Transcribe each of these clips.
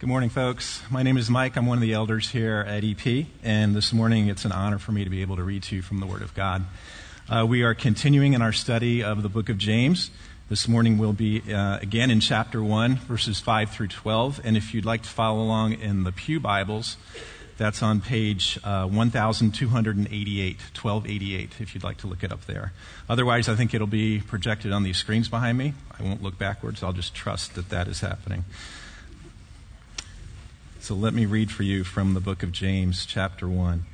Good morning, folks. My name is Mike. I'm one of the elders here at EP, and this morning it's an honor for me to be able to read to you from the Word of God. Uh, we are continuing in our study of the book of James. This morning we'll be uh, again in chapter 1, verses 5 through 12, and if you'd like to follow along in the Pew Bibles, that's on page uh, 1288, 1288, if you'd like to look it up there. Otherwise, I think it'll be projected on these screens behind me. I won't look backwards, I'll just trust that that is happening. So let me read for you from the book of James, chapter 1.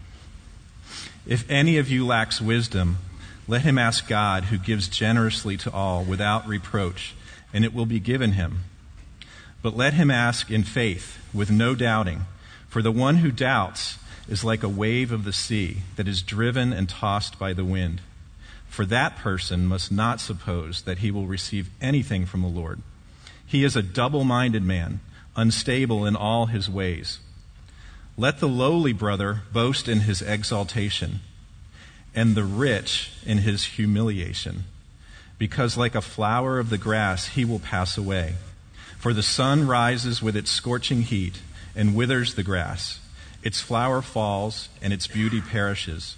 If any of you lacks wisdom, let him ask God, who gives generously to all without reproach, and it will be given him. But let him ask in faith, with no doubting, for the one who doubts is like a wave of the sea that is driven and tossed by the wind. For that person must not suppose that he will receive anything from the Lord. He is a double minded man unstable in all his ways. Let the lowly brother boast in his exaltation, and the rich in his humiliation, because like a flower of the grass he will pass away. For the sun rises with its scorching heat and withers the grass. Its flower falls, and its beauty perishes.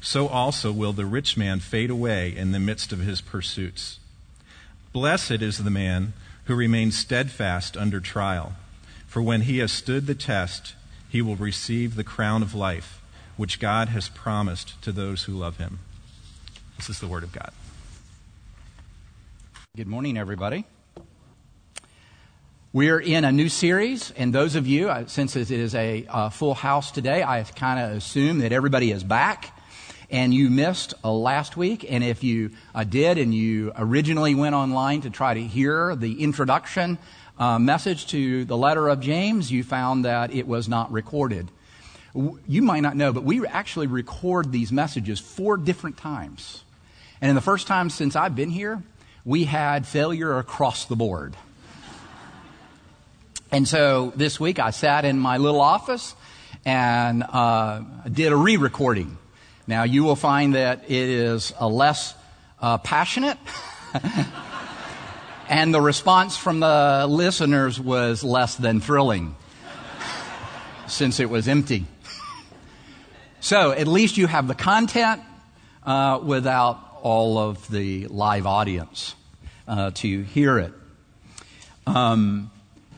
So also will the rich man fade away in the midst of his pursuits. Blessed is the man who remains steadfast under trial. For when he has stood the test, he will receive the crown of life, which God has promised to those who love him. This is the word of God. Good morning, everybody. We're in a new series, and those of you, uh, since it is a uh, full house today, I kind of assume that everybody is back and you missed uh, last week, and if you uh, did and you originally went online to try to hear the introduction uh, message to the letter of James, you found that it was not recorded. You might not know, but we actually record these messages four different times. And in the first time since I've been here, we had failure across the board. And so this week I sat in my little office and uh, did a re recording now, you will find that it is a less uh, passionate, and the response from the listeners was less than thrilling, since it was empty. So, at least you have the content uh, without all of the live audience uh, to hear it. Um,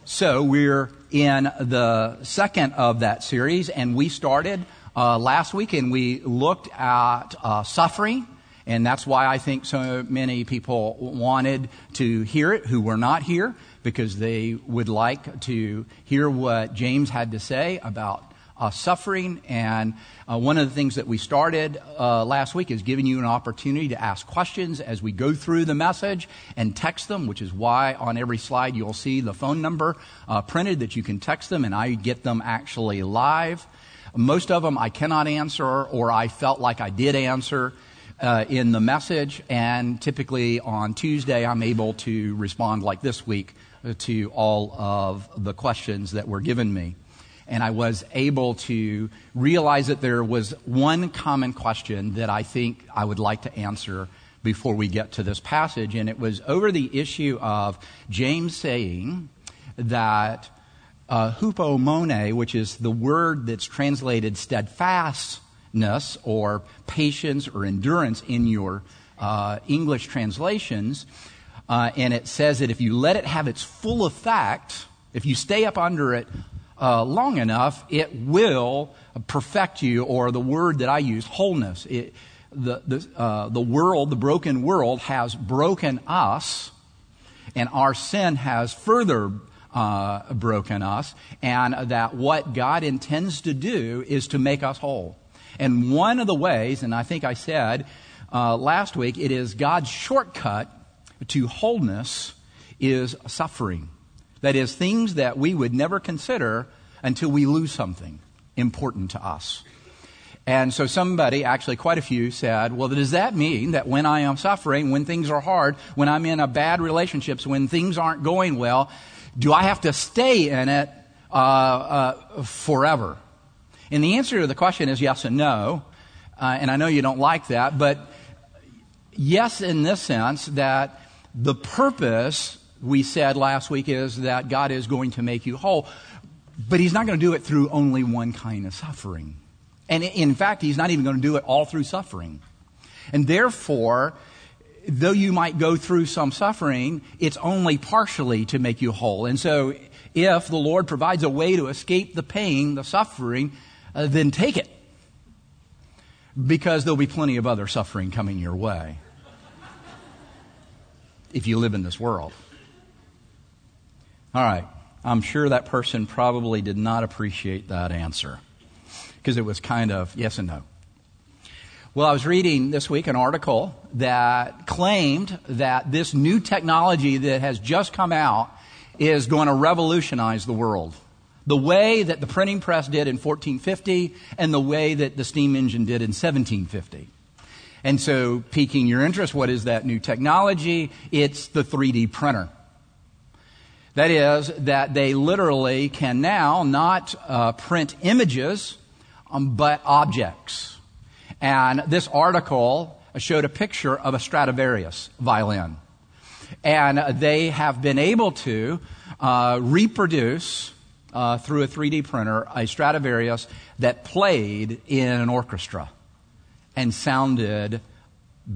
so, we're in the second of that series, and we started uh, last week, and we looked at uh, suffering. And that's why I think so many people wanted to hear it who were not here, because they would like to hear what James had to say about uh, suffering. And uh, one of the things that we started uh, last week is giving you an opportunity to ask questions as we go through the message and text them, which is why on every slide you'll see the phone number uh, printed that you can text them, and I get them actually live. Most of them I cannot answer, or I felt like I did answer uh, in the message. And typically on Tuesday, I'm able to respond like this week uh, to all of the questions that were given me. And I was able to realize that there was one common question that I think I would like to answer before we get to this passage. And it was over the issue of James saying that uh, hupomone, which is the word that's translated steadfastness or patience or endurance in your uh, English translations. Uh, and it says that if you let it have its full effect, if you stay up under it uh, long enough, it will perfect you, or the word that I use, wholeness. It, the, the, uh, the world, the broken world, has broken us, and our sin has further uh, broken us, and that what God intends to do is to make us whole. And one of the ways, and I think I said uh, last week, it is God's shortcut to wholeness is suffering. That is, things that we would never consider until we lose something important to us. And so somebody, actually quite a few, said, well, does that mean that when I am suffering, when things are hard, when I'm in a bad relationships, when things aren't going well, do I have to stay in it uh, uh, forever? And the answer to the question is yes and no. Uh, and I know you don't like that, but yes, in this sense, that the purpose we said last week, is that God is going to make you whole, but He's not going to do it through only one kind of suffering. And in fact, He's not even going to do it all through suffering. And therefore, though you might go through some suffering, it's only partially to make you whole. And so, if the Lord provides a way to escape the pain, the suffering, uh, then take it. Because there'll be plenty of other suffering coming your way if you live in this world. All right. I'm sure that person probably did not appreciate that answer because it was kind of yes and no. Well, I was reading this week an article that claimed that this new technology that has just come out is going to revolutionize the world. The way that the printing press did in 1450 and the way that the steam engine did in 1750. And so, piquing your interest, what is that new technology? It's the 3D printer. That is, that they literally can now not uh, print images, um, but objects. And this article showed a picture of a Stradivarius violin. And they have been able to uh, reproduce uh, through a 3D printer a Stradivarius that played in an orchestra and sounded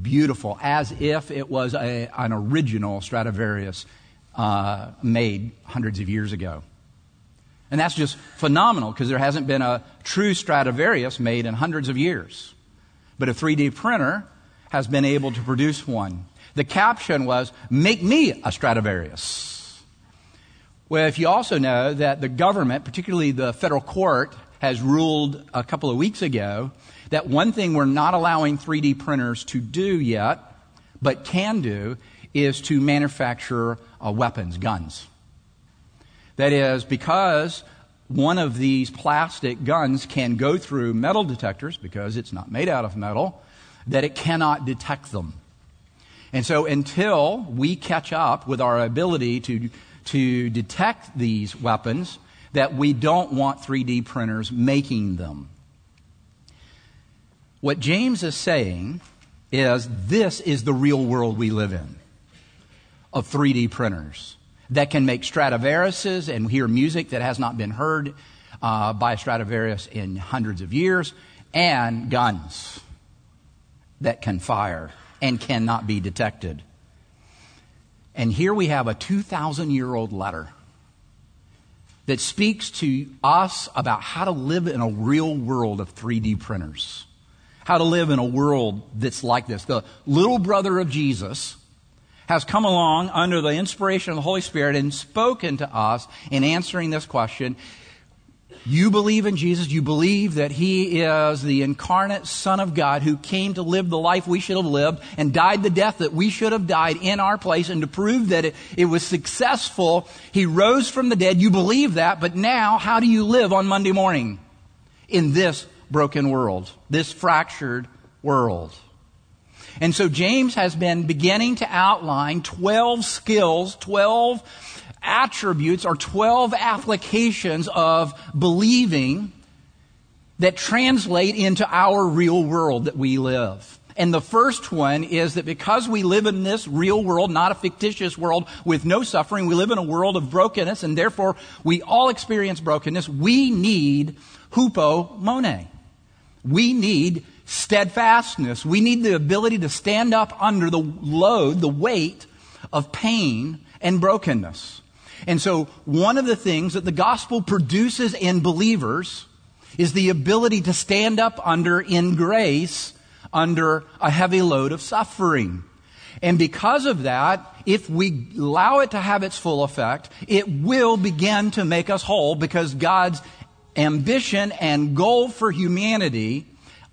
beautiful, as if it was a, an original Stradivarius uh, made hundreds of years ago. And that's just phenomenal because there hasn't been a true Stradivarius made in hundreds of years. But a 3D printer has been able to produce one. The caption was, Make me a Stradivarius. Well, if you also know that the government, particularly the federal court, has ruled a couple of weeks ago that one thing we're not allowing 3D printers to do yet, but can do, is to manufacture uh, weapons, guns. That is, because one of these plastic guns can go through metal detectors, because it's not made out of metal, that it cannot detect them. And so until we catch up with our ability to, to detect these weapons, that we don't want 3D printers making them. What James is saying is this is the real world we live in of 3D printers that can make Stradivariuses and hear music that has not been heard uh, by Stradivarius in hundreds of years, and guns that can fire and cannot be detected. And here we have a 2,000 year old letter that speaks to us about how to live in a real world of 3D printers how to live in a world that's like this. The little brother of Jesus has come along under the inspiration of the Holy Spirit and spoken to us in answering this question. You believe in Jesus. You believe that He is the incarnate Son of God who came to live the life we should have lived and died the death that we should have died in our place. And to prove that it, it was successful, He rose from the dead. You believe that. But now, how do you live on Monday morning in this broken world, this fractured world. And so James has been beginning to outline 12 skills, 12 attributes, or 12 applications of believing that translate into our real world that we live. And the first one is that because we live in this real world, not a fictitious world with no suffering, we live in a world of brokenness, and therefore we all experience brokenness. We need hupomone. We need steadfastness. We need the ability to stand up under the load, the weight of pain and brokenness. And so, one of the things that the gospel produces in believers is the ability to stand up under, in grace, under a heavy load of suffering. And because of that, if we allow it to have its full effect, it will begin to make us whole because God's ambition and goal for humanity,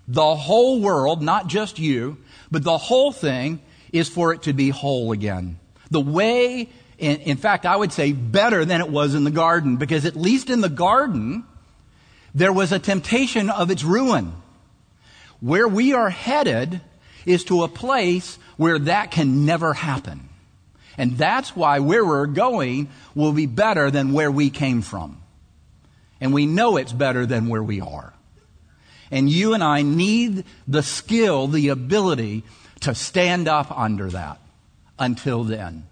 the whole world, not just you, but the whole thing, is for it to be whole again. The way, in, in, fact, I would say better than it was in the garden, because at least in the garden, there was a temptation of its ruin. Where we are headed is to a place where that can never happen. And that's why where we're going will be better than where we came from. And we know it's better than where we are. And you and I need the skill, the ability to stand up under that until then.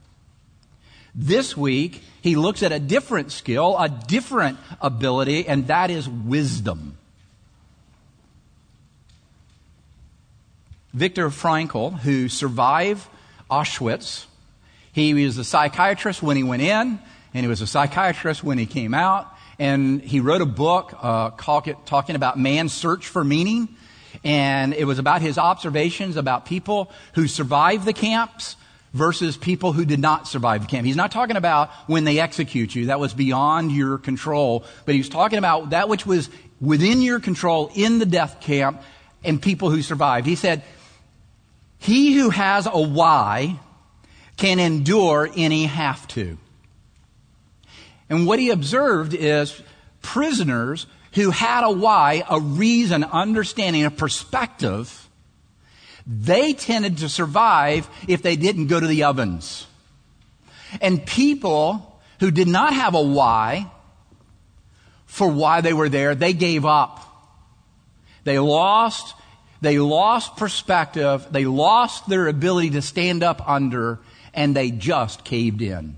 This week, he looks at a different skill, a different ability, and that is wisdom. Viktor Frankl, who survived Auschwitz, he was a psychiatrist when he went in, and he was a psychiatrist when he came out. And he wrote a book uh, talking about man's search for meaning. And it was about his observations about people who survived the camps versus people who did not survive the camp. He's not talking about when they execute you. That was beyond your control. But he was talking about that which was within your control in the death camp and people who survived. He said, He who has a why can endure any have to. And what he observed is prisoners who had a why, a reason, understanding, a perspective they tended to survive if they didn't go to the ovens. And people who did not have a why for why they were there, they gave up. They lost, they lost perspective, they lost their ability to stand up under, and they just caved in.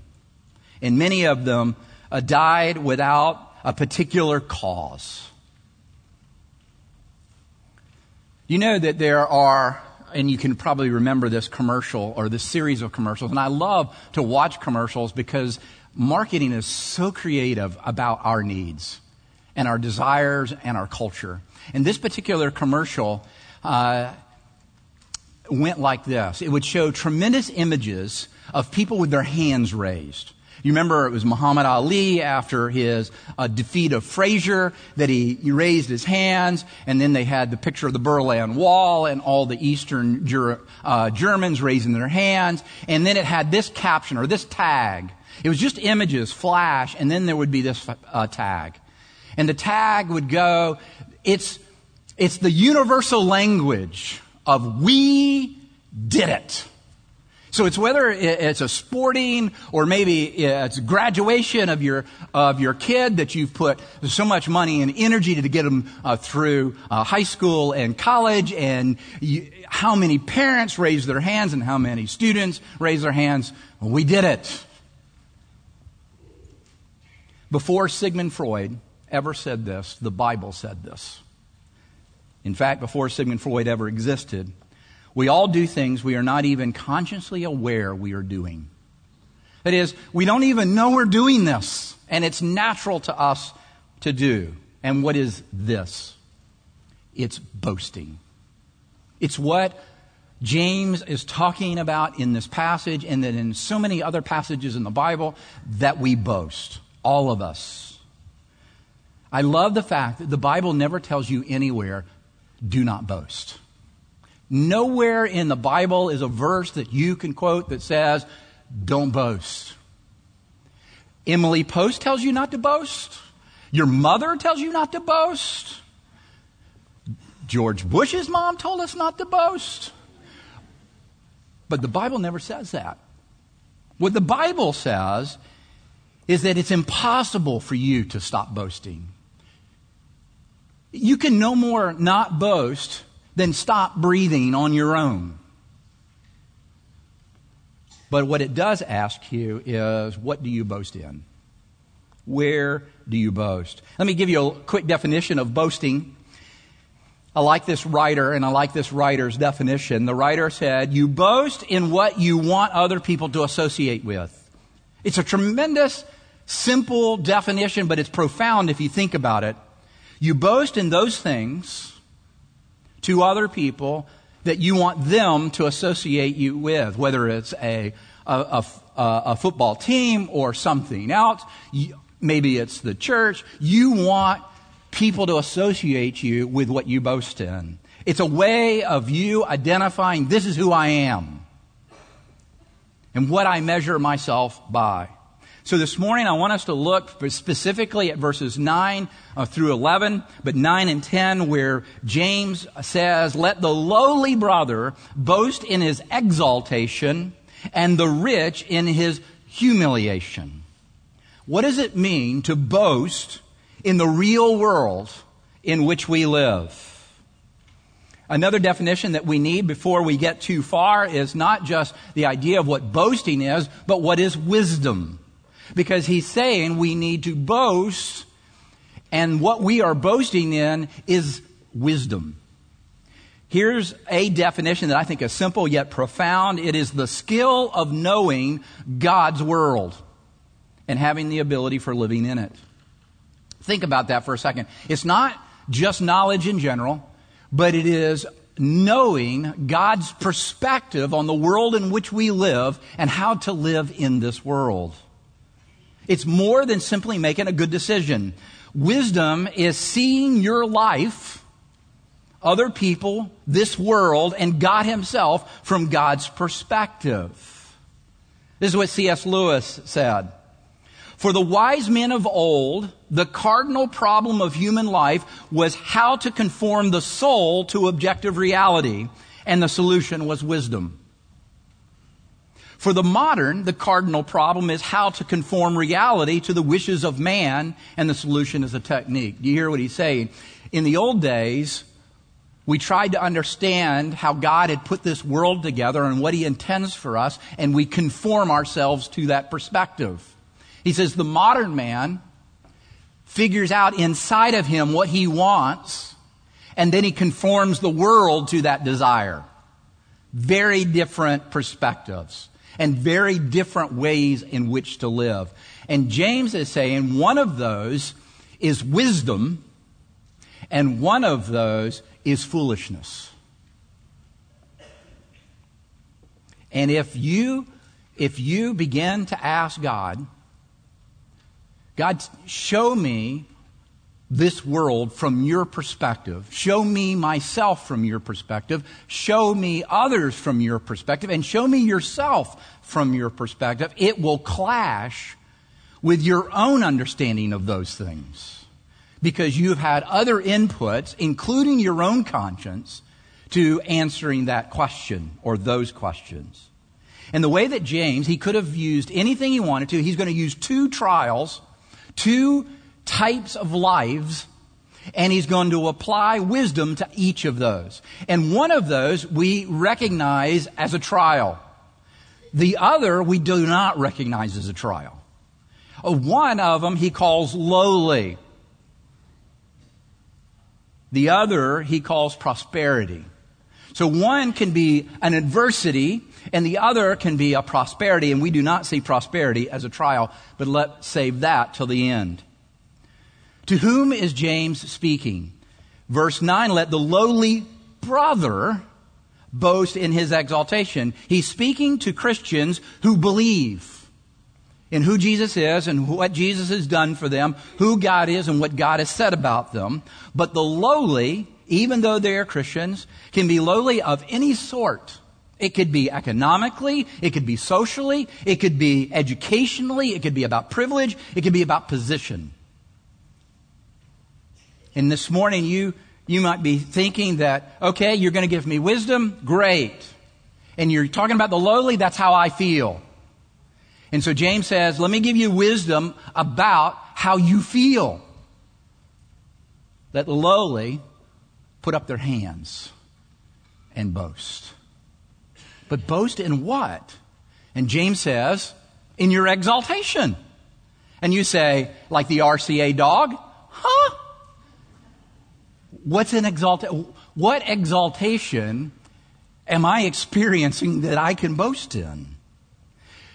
And many of them uh, died without a particular cause. You know that there are and you can probably remember this commercial or this series of commercials. And I love to watch commercials because marketing is so creative about our needs and our desires and our culture. And this particular commercial uh, went like this it would show tremendous images of people with their hands raised. You remember it was Muhammad Ali after his uh, defeat of Frazier that he, he, raised his hands, and then they had the picture of the Berlin Wall and all the Eastern Ger- uh, Germans raising their hands, and then it had this caption or this tag. It was just images, flash, and then there would be this uh, tag. And the tag would go, it's, it's the universal language of we did it. So it's whether it's a sporting or maybe it's graduation of your, of your kid that you've put so much money and energy to get them uh, through uh, high school and college and you, how many parents raise their hands and how many students raise their hands. We did it. Before Sigmund Freud ever said this, the Bible said this. In fact, before Sigmund Freud ever existed, we all do things we are not even consciously aware we are doing. That is, we don't even know we're doing this, and it's natural to us to do. And what is this? It's boasting. It's what James is talking about in this passage and then in so many other passages in the Bible that we boast. All of us. I love the fact that the Bible never tells you anywhere, do not boast. Nowhere in the Bible is a verse that you can quote that says, don't boast. Emily Post tells you not to boast. Your mother tells you not to boast. George Bush's mom told us not to boast. But the Bible never says that. What the Bible says is that it's impossible for you to stop boasting. You can no more not boast then stop breathing on your own. But what it does ask you is what do you boast in? Where do you boast? Let me give you a quick definition of boasting. I like this writer, and I like this writer's definition. The writer said, You boast in what you want other people to associate with. It's a tremendous, simple definition, but it's profound if you think about it. You boast in those things to other people that you want them to associate you with, whether it's a, a, a, a football team or something else. Maybe it's the church. You want people to associate you with what you boast in. It's a way of you identifying this is who I am and what I measure myself by. So this morning I want us to look specifically at verses 9 uh, through 11, but 9 and 10 where James says, let the lowly brother boast in his exaltation and the rich in his humiliation. What does it mean to boast in the real world in which we live? Another definition that we need before we get too far is not just the idea of what boasting is, but what is wisdom. Because he's saying we need to boast, and what we are boasting in is wisdom. Here's a definition that I think is simple yet profound. It is the skill of knowing God's world and having the ability for living in it. Think about that for a second. It's not just knowledge in general, but it is knowing God's perspective on the world in which we live and how to live in this world. It's more than simply making a good decision. Wisdom is seeing your life, other people, this world, and God Himself from God's perspective. This is what C.S. Lewis said. For the wise men of old, the cardinal problem of human life was how to conform the soul to objective reality, and the solution was wisdom. For the modern, the cardinal problem is how to conform reality to the wishes of man, and the solution is a technique. Do you hear what he's saying? In the old days, we tried to understand how God had put this world together and what he intends for us, and we conform ourselves to that perspective. He says the modern man figures out inside of him what he wants, and then he conforms the world to that desire. Very different perspectives and very different ways in which to live. And James is saying one of those is wisdom, and one of those is foolishness. And if you, if you begin to ask God, God, show me this world from your perspective. Show me myself from your perspective. Show me others from your perspective. And show me yourself from your perspective. It will clash with your own understanding of those things. Because you've had other inputs, including your own conscience, to answering that question or those questions. And the way that James, he could have used anything he wanted to, he's going to use two trials two types of lives and he's going to apply wisdom to each of those. And one of those we recognize as a trial. The other we do not recognize as a trial. Uh, one of them he calls lowly. The other he calls prosperity. So one can be an adversity and the other can be a prosperity, and we do not see prosperity as a trial, but let's save that till the end. To whom is James speaking? Verse 9, let the lowly brother boast in his exaltation. He's speaking to Christians who believe in who Jesus is and what Jesus has done for them, who God is and what God has said about them. But the lowly, even though they are Christians, can be lowly of any sort. It could be economically, it could be socially, it could be educationally, it could be about privilege, it could be about position. And this morning you, you might be thinking that, okay, you're going to give me wisdom, great. And you're talking about the lowly, that's how I feel. And so James says, let me give you wisdom about how you feel. Let the lowly put up their hands and boast. But boast in what? And James says, in your exaltation. And you say, like the RCA dog, huh? What's an exaltation? What exaltation am I experiencing that I can boast in?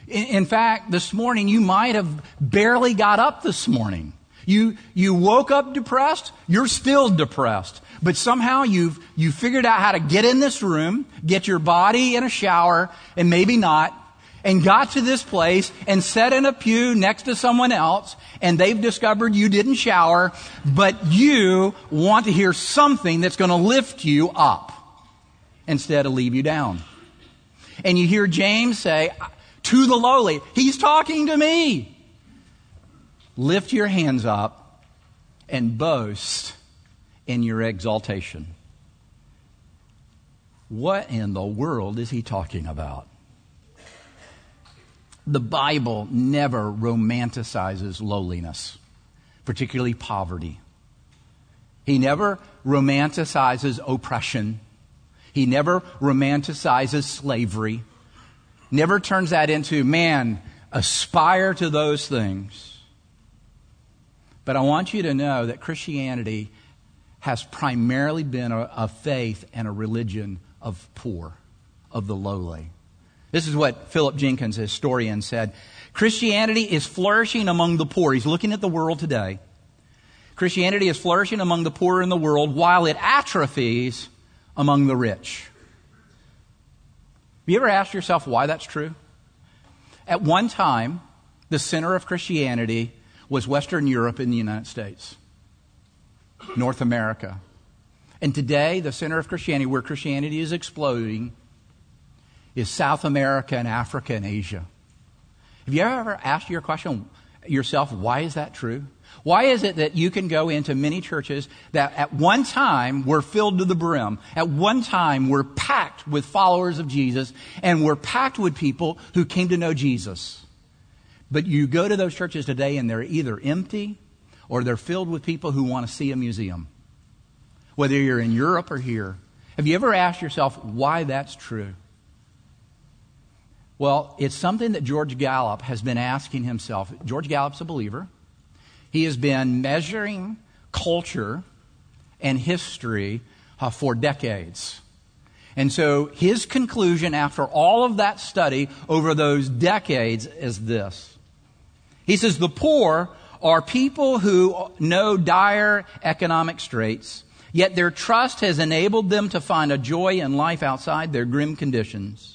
In fact, this morning you might have barely got up this morning. You, you woke up depressed, you're still depressed. But somehow you've, you figured out how to get in this room, get your body in a shower, and maybe not, and got to this place and sat in a pew next to someone else, and they've discovered you didn't shower, but you want to hear something that's going to lift you up instead of leave you down. And you hear James say, to the lowly, he's talking to me. Lift your hands up and boast in your exaltation. What in the world is he talking about? The Bible never romanticizes lowliness, particularly poverty. He never romanticizes oppression. He never romanticizes slavery, never turns that into, man, aspire to those things. But I want you to know that Christianity has primarily been a, a faith and a religion of poor, of the lowly. This is what Philip Jenkins, a historian, said. Christianity is flourishing among the poor. He's looking at the world today. Christianity is flourishing among the poor in the world while it atrophies among the rich. Have you ever asked yourself why that's true? At one time, the center of Christianity was Western Europe and the United States, North America. And today, the center of Christianity, where Christianity is exploding, is South America and Africa and Asia. Have you ever asked your question yourself, why is that true? Why is it that you can go into many churches that at one time were filled to the brim, at one time were packed with followers of Jesus, and were packed with people who came to know Jesus? But you go to those churches today and they're either empty or they're filled with people who want to see a museum. Whether you're in Europe or here. Have you ever asked yourself why that's true? Well, it's something that George Gallup has been asking himself. George Gallup's a believer. He has been measuring culture and history uh, for decades. And so his conclusion after all of that study over those decades is this. He says the poor are people who know dire economic straits, yet their trust has enabled them to find a joy in life outside their grim conditions.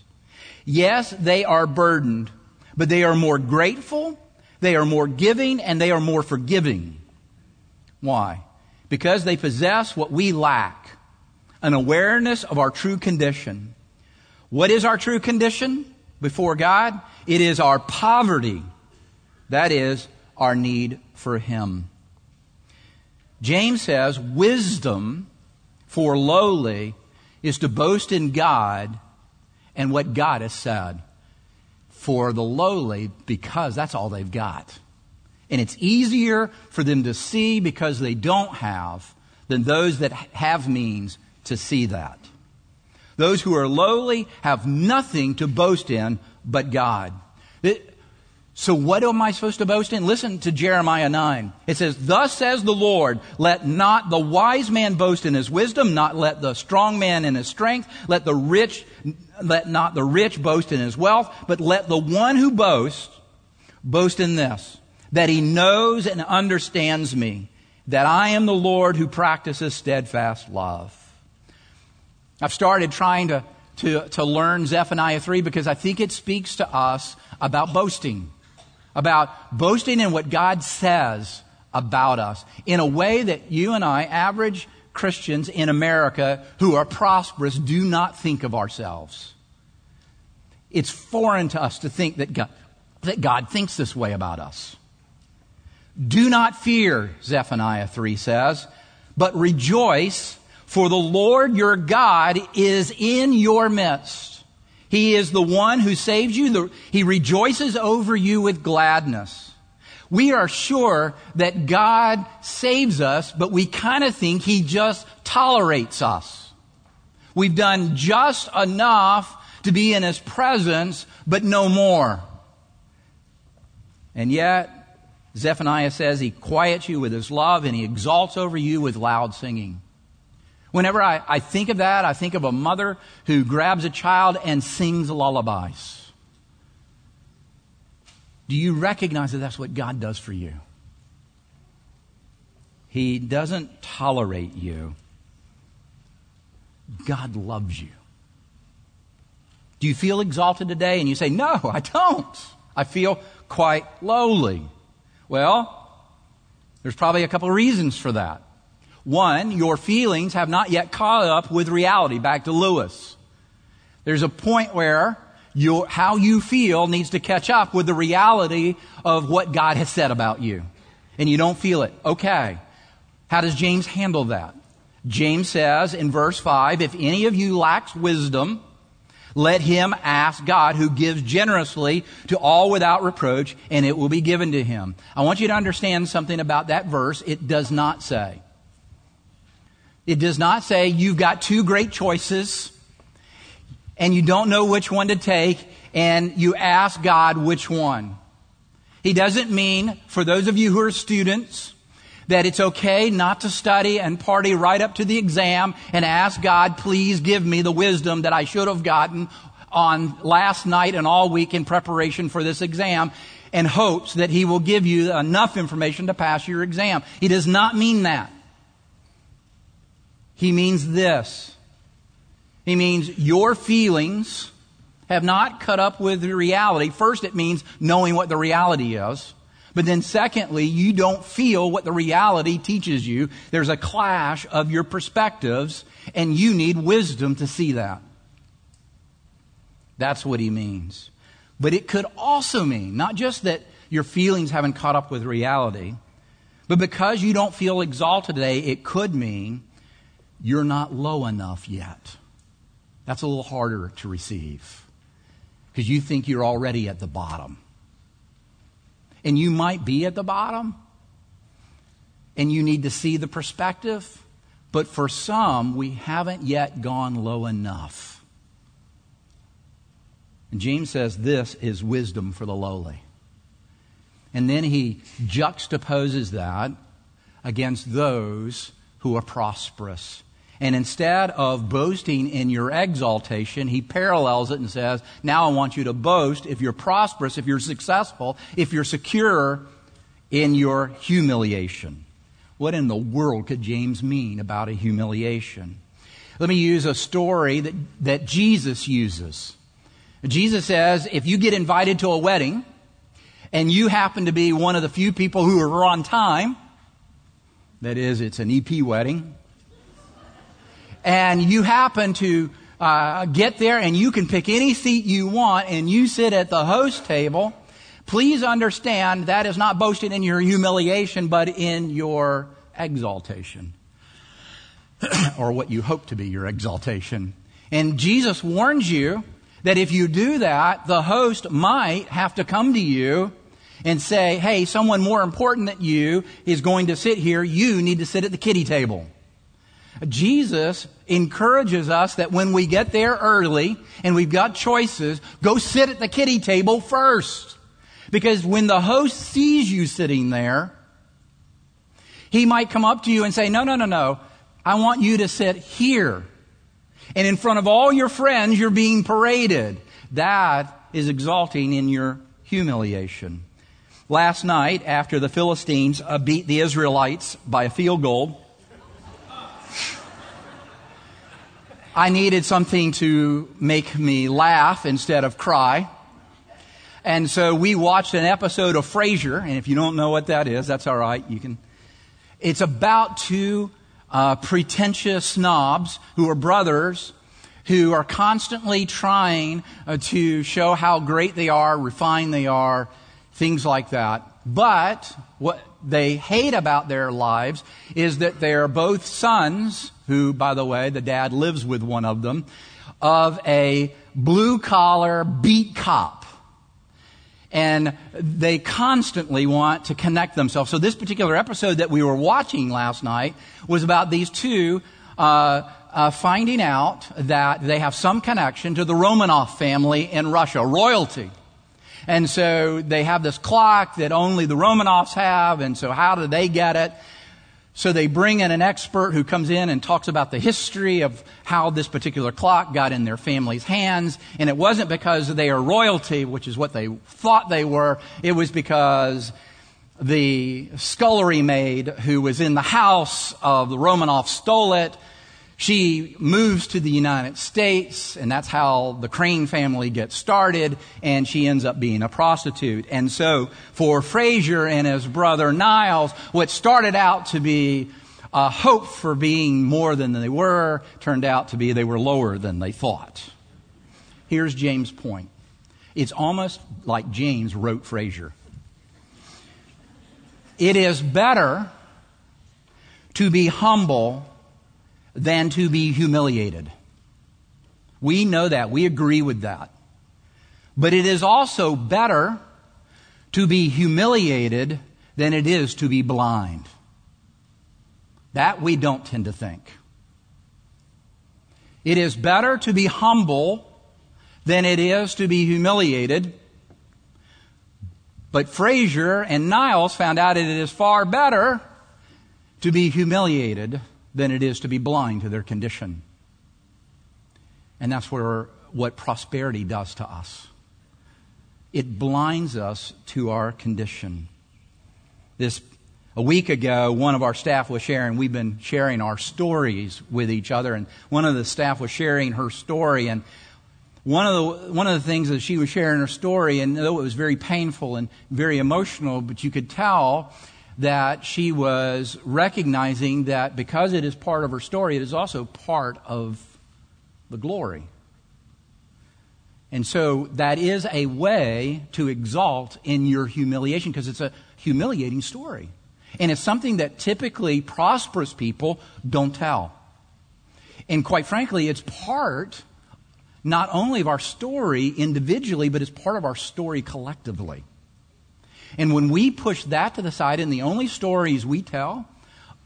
Yes, they are burdened, but they are more grateful they are more giving and they are more forgiving. Why? Because they possess what we lack an awareness of our true condition. What is our true condition before God? It is our poverty. That is our need for Him. James says wisdom for lowly is to boast in God and what God has said for the lowly because that's all they've got. And it's easier for them to see because they don't have than those that have means to see that. Those who are lowly have nothing to boast in but God. So what am I supposed to boast in? Listen to Jeremiah 9. It says, Thus says the Lord, let not the wise man boast in his wisdom, not let the strong man in his strength, let the rich let not the rich boast in his wealth, but let the one who boasts boast in this, that he knows and understands me, that I am the Lord who practices steadfast love. I've started trying to, to, to learn Zephaniah 3 because I think it speaks to us about boasting, about boasting in what God says about us in a way that you and I, average Christians in America who are prosperous do not think of ourselves. It's foreign to us to think that God, that God thinks this way about us. Do not fear, Zephaniah 3 says, but rejoice, for the Lord your God is in your midst. He is the one who saves you. He rejoices over you with gladness we are sure that God saves us, but we kind of think He just tolerates us. We've done just enough to be in His presence, but no more. And yet, Zephaniah says He quiets you with His love and He exalts over you with loud singing. Whenever I, I think of that, I think of a mother who grabs a child and sings lullabies. Do you recognize that that's what God does for you? He doesn't tolerate you. God loves you. Do you feel exalted today? And you say, No, I don't. I feel quite lowly. Well, there's probably a couple of reasons for that. One, your feelings have not yet caught up with reality. Back to Lewis. There's a point where your, how you feel needs to catch up with the reality of what God has said about you. And you don't feel it. Okay. How does James handle that? James says in verse 5 if any of you lacks wisdom, let him ask God who gives generously to all without reproach, and it will be given to him. I want you to understand something about that verse. It does not say. It does not say you've got two great choices and you don't know which one to take, and you ask God which one. He doesn't mean, for those of you who are students, that it's okay not to study and party right up to the exam and ask God, please give me the wisdom that I should have gotten on last night and all week in preparation for this exam and hopes that he will give you enough information to pass your exam. He does not mean that. He means this. He means your feelings have not cut up with reality. First, it means knowing what the reality is. But then secondly, you don't feel what the reality teaches you. There's a clash of your perspectives and you need wisdom to see that. That's what he means. But it could also mean not just that your feelings haven't caught up with reality, but because you don't feel exalted today, it could mean you're not low enough yet. That's a little harder to receive because you think you're already at the bottom. And you might be at the bottom, and you need to see the perspective, but for some, we haven't yet gone low enough. And James says this is wisdom for the lowly. And then he juxtaposes that against those who are prosperous. And instead of boasting in your exaltation, he parallels it and says, Now I want you to boast if you're prosperous, if you're successful, if you're secure in your humiliation. What in the world could James mean about a humiliation? Let me use a story that, that Jesus uses. Jesus says if you get invited to a wedding and you happen to be one of the few people who are on time, that is, it's an EP wedding, and you happen to uh, get there and you can pick any seat you want and you sit at the host table, please understand that is not boasted in your humiliation, but in your exaltation. or what you hope to be your exaltation. And Jesus warns you that if you do that, the host might have to come to you and say, hey, someone more important than you is going to sit here. You need to sit at the kiddie table. Jesus encourages us that when we get there early and we've got choices, go sit at the kiddie table first. Because when the host sees you sitting there, he might come up to you and say, no, no, no, no. I want you to sit here. And in front of all your friends, you're being paraded. That is exalting in your humiliation. Last night, after the Philistines uh, beat the Israelites by a field goal, I needed something to make me laugh instead of cry. And so we watched an episode of Frasier, and if you don't know what that is, that's all right. You can. It's about two uh, pretentious snobs who are brothers who are constantly trying uh, to show how great they are, refined they are, things like that. But what they hate about their lives is that they're both sons, who, by the way, the dad lives with one of them, of a blue collar beat cop and they constantly want to connect themselves. So this particular episode that we were watching last night was about these two uh, uh, finding out that they have some connection to the Romanov family in Russia, royalty. And so they have this clock that only the Romanovs have, and so how do they get it? So they bring in an expert who comes in and talks about the history of how this particular clock got in their family's hands. And it wasn't because they are royalty, which is what they thought they were. It was because the scullery maid who was in the house of the Romanov stole it she moves to the United States, and that's how the Crane family gets started, and she ends up being a prostitute. And so, for Frasier and his brother Niles, what started out to be a hope for being more than they were turned out to be they were lower than they thought. Here's James' point. It's almost like James wrote Frasier. It is better to be humble than to be humiliated. We know that. We agree with that. But it is also better to be humiliated than it is to be blind. That we don't tend to think. It is better to be humble than it is to be humiliated. But Frasier and Niles found out that it is far better to be humiliated than it is to be blind to their condition. And that's where, what prosperity does to us. It blinds us to our condition. This a week ago, one of our staff was sharing, we've been sharing our stories with each other, and one of the staff was sharing her story, and one of the one of the things that she was sharing her story, and though it was very painful and very emotional, but you could tell that she was recognizing that because it is part of her story, it is also part of the glory. And so that is a way to exalt in your humiliation because it's a humiliating story. And it's something that typically prosperous people don't tell. And quite frankly, it's part not only of our story individually, but it's part of our story collectively. And when we push that to the side, and the only stories we tell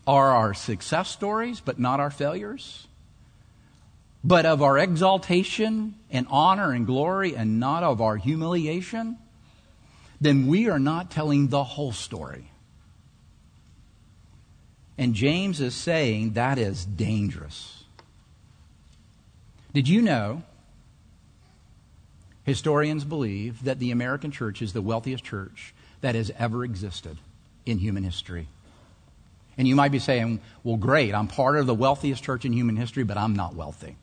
are our success stories, but not our failures, but of our exaltation and honor and glory, and not of our humiliation, then we are not telling the whole story. And James is saying that is dangerous. Did you know Historians believe that the American church is the wealthiest church that has ever existed in human history. And you might be saying, well, great, I'm part of the wealthiest church in human history, but I'm not wealthy.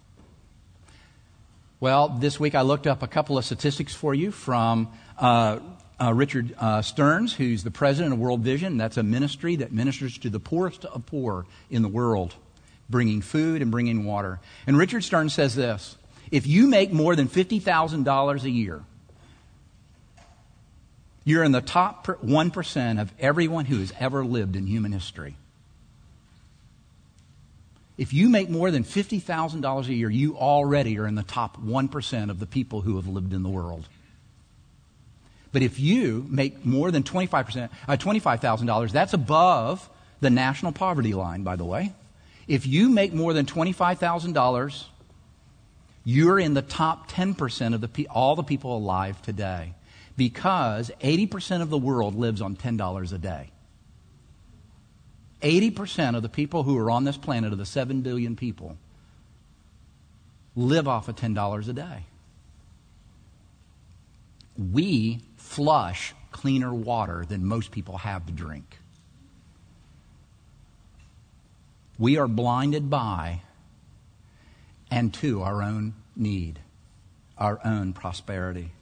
Well, this week I looked up a couple of statistics for you from uh, uh, Richard uh, Stearns, who's the president of World Vision. That's a ministry that ministers to the poorest of poor in the world, bringing food and bringing water. And Richard Stearns says this if you make more than $50,000 a year, you're in the top 1% of everyone who has ever lived in human history. If you make more than $50,000 a year, you already are in the top 1% of the people who have lived in the world. But if you make more than 25%, uh, $25,000, that's above the national poverty line, by the way. If you make more than $25,000, you're in the top 10% of the, all the people alive today because 80% of the world lives on $10 a day. 80% of the people who are on this planet, of the 7 billion people, live off of $10 a day. We flush cleaner water than most people have to drink. We are blinded by and to our own need, our own prosperity.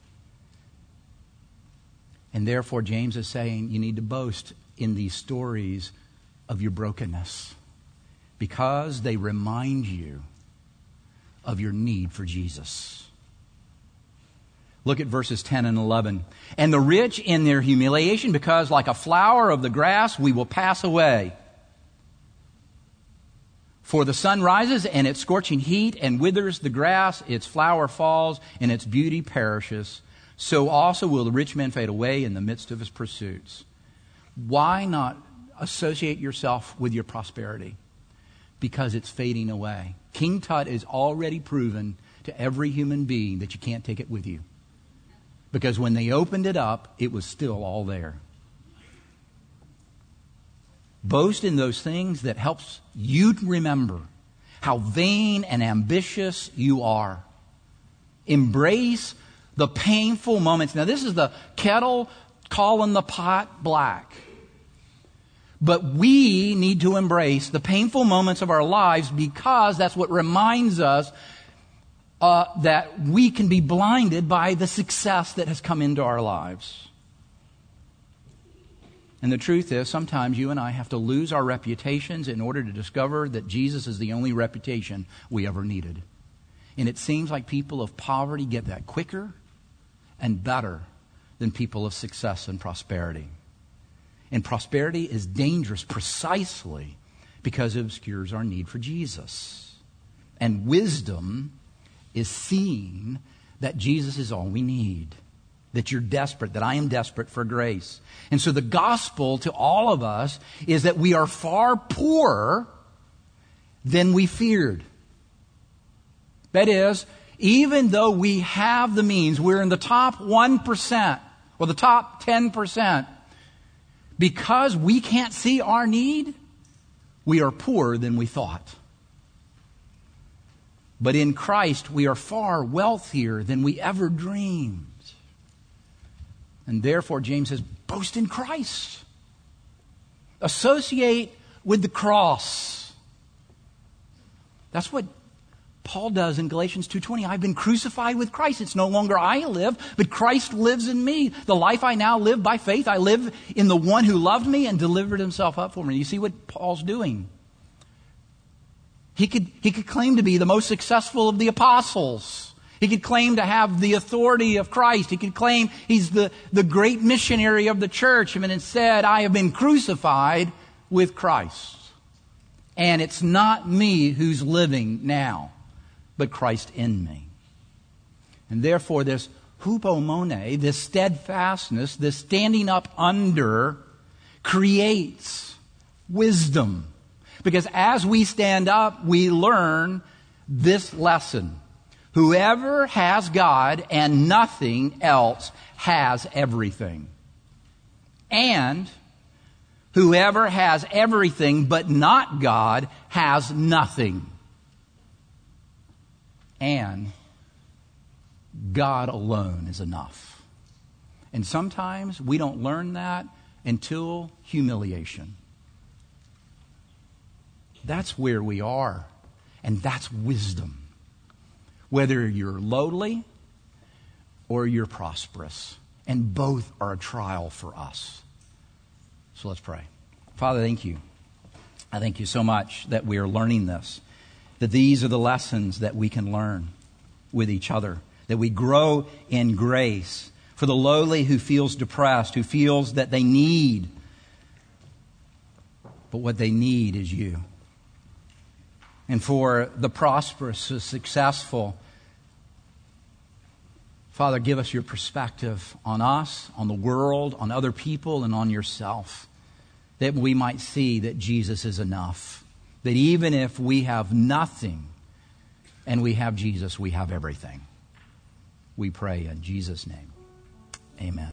And therefore, James is saying you need to boast in these stories of your brokenness because they remind you of your need for Jesus. Look at verses 10 and 11. And the rich in their humiliation, because like a flower of the grass, we will pass away. For the sun rises and its scorching heat and withers the grass, its flower falls, and its beauty perishes. So also will the rich man fade away in the midst of his pursuits. Why not associate yourself with your prosperity? Because it's fading away. King Tut is already proven to every human being that you can't take it with you. Because when they opened it up, it was still all there. Boast in those things that helps you remember how vain and ambitious you are. Embrace the painful moments. Now, this is the kettle calling the pot black. But we need to embrace the painful moments of our lives because that's what reminds us uh, that we can be blinded by the success that has come into our lives. And the truth is, sometimes you and I have to lose our reputations in order to discover that Jesus is the only reputation we ever needed. And it seems like people of poverty get that quicker and better than people of success and prosperity. And prosperity is dangerous precisely because it obscures our need for Jesus. And wisdom is seeing that Jesus is all we need that you're desperate, that I am desperate for grace. And so the gospel to all of us is that we are far poorer than we feared. That is, even though we have the means, we're in the top 1% or the top 10%, because we can't see our need, we are poorer than we thought. But in Christ, we are far wealthier than we ever dreamed. And therefore, James says, boast in Christ. Associate with the cross. That's what Paul does in Galatians 2:20, I've been crucified with Christ. It's no longer I live, but Christ lives in me. The life I now live by faith, I live in the one who loved me and delivered himself up for me. You see what Paul's doing? He could, he could claim to be the most successful of the apostles. He could claim to have the authority of Christ. He could claim he's the, the great missionary of the church. And instead, I have been crucified with Christ. And it's not me who's living now but Christ in me. And therefore, this hupomone, this steadfastness, this standing up under, creates wisdom. Because as we stand up, we learn this lesson. Whoever has God and nothing else has everything. And whoever has everything but not God has nothing and God alone is enough. And sometimes we don't learn that until humiliation. That's where we are, and that's wisdom. Whether you're lowly or you're prosperous, and both are a trial for us. So let's pray. Father, thank you. I thank you so much that we are learning this that these are the lessons that we can learn with each other, that we grow in grace. For the lowly who feels depressed, who feels that they need, but what they need is you. And for the prosperous, the successful, Father, give us your perspective on us, on the world, on other people, and on yourself, that we might see that Jesus is enough that even if we have nothing and we have Jesus, we have everything. We pray in Jesus' name. Amen.